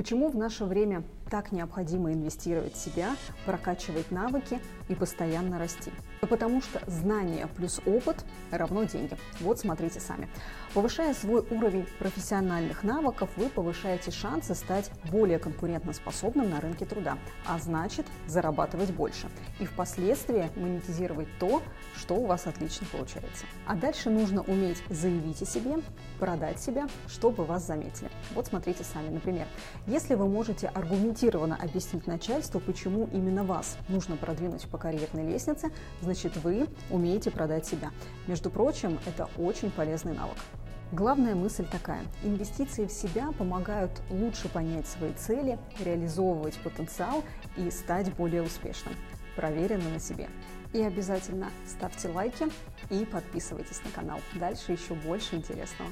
Почему в наше время так необходимо инвестировать в себя, прокачивать навыки и постоянно расти? Потому что знание плюс опыт равно деньги. Вот смотрите сами. Повышая свой уровень профессиональных навыков, вы повышаете шансы стать более конкурентоспособным на рынке труда, а значит зарабатывать больше. И впоследствии монетизировать то, что у вас отлично получается. А дальше нужно уметь заявить о себе, продать себя, чтобы вас заметили. Вот смотрите сами. Например, если вы можете аргументированно объяснить начальству, почему именно вас нужно продвинуть по карьерной лестнице, значит вы умеете продать себя. Между прочим, это очень полезный навык. Главная мысль такая. Инвестиции в себя помогают лучше понять свои цели, реализовывать потенциал и стать более успешным. Проверено на себе. И обязательно ставьте лайки и подписывайтесь на канал. Дальше еще больше интересного.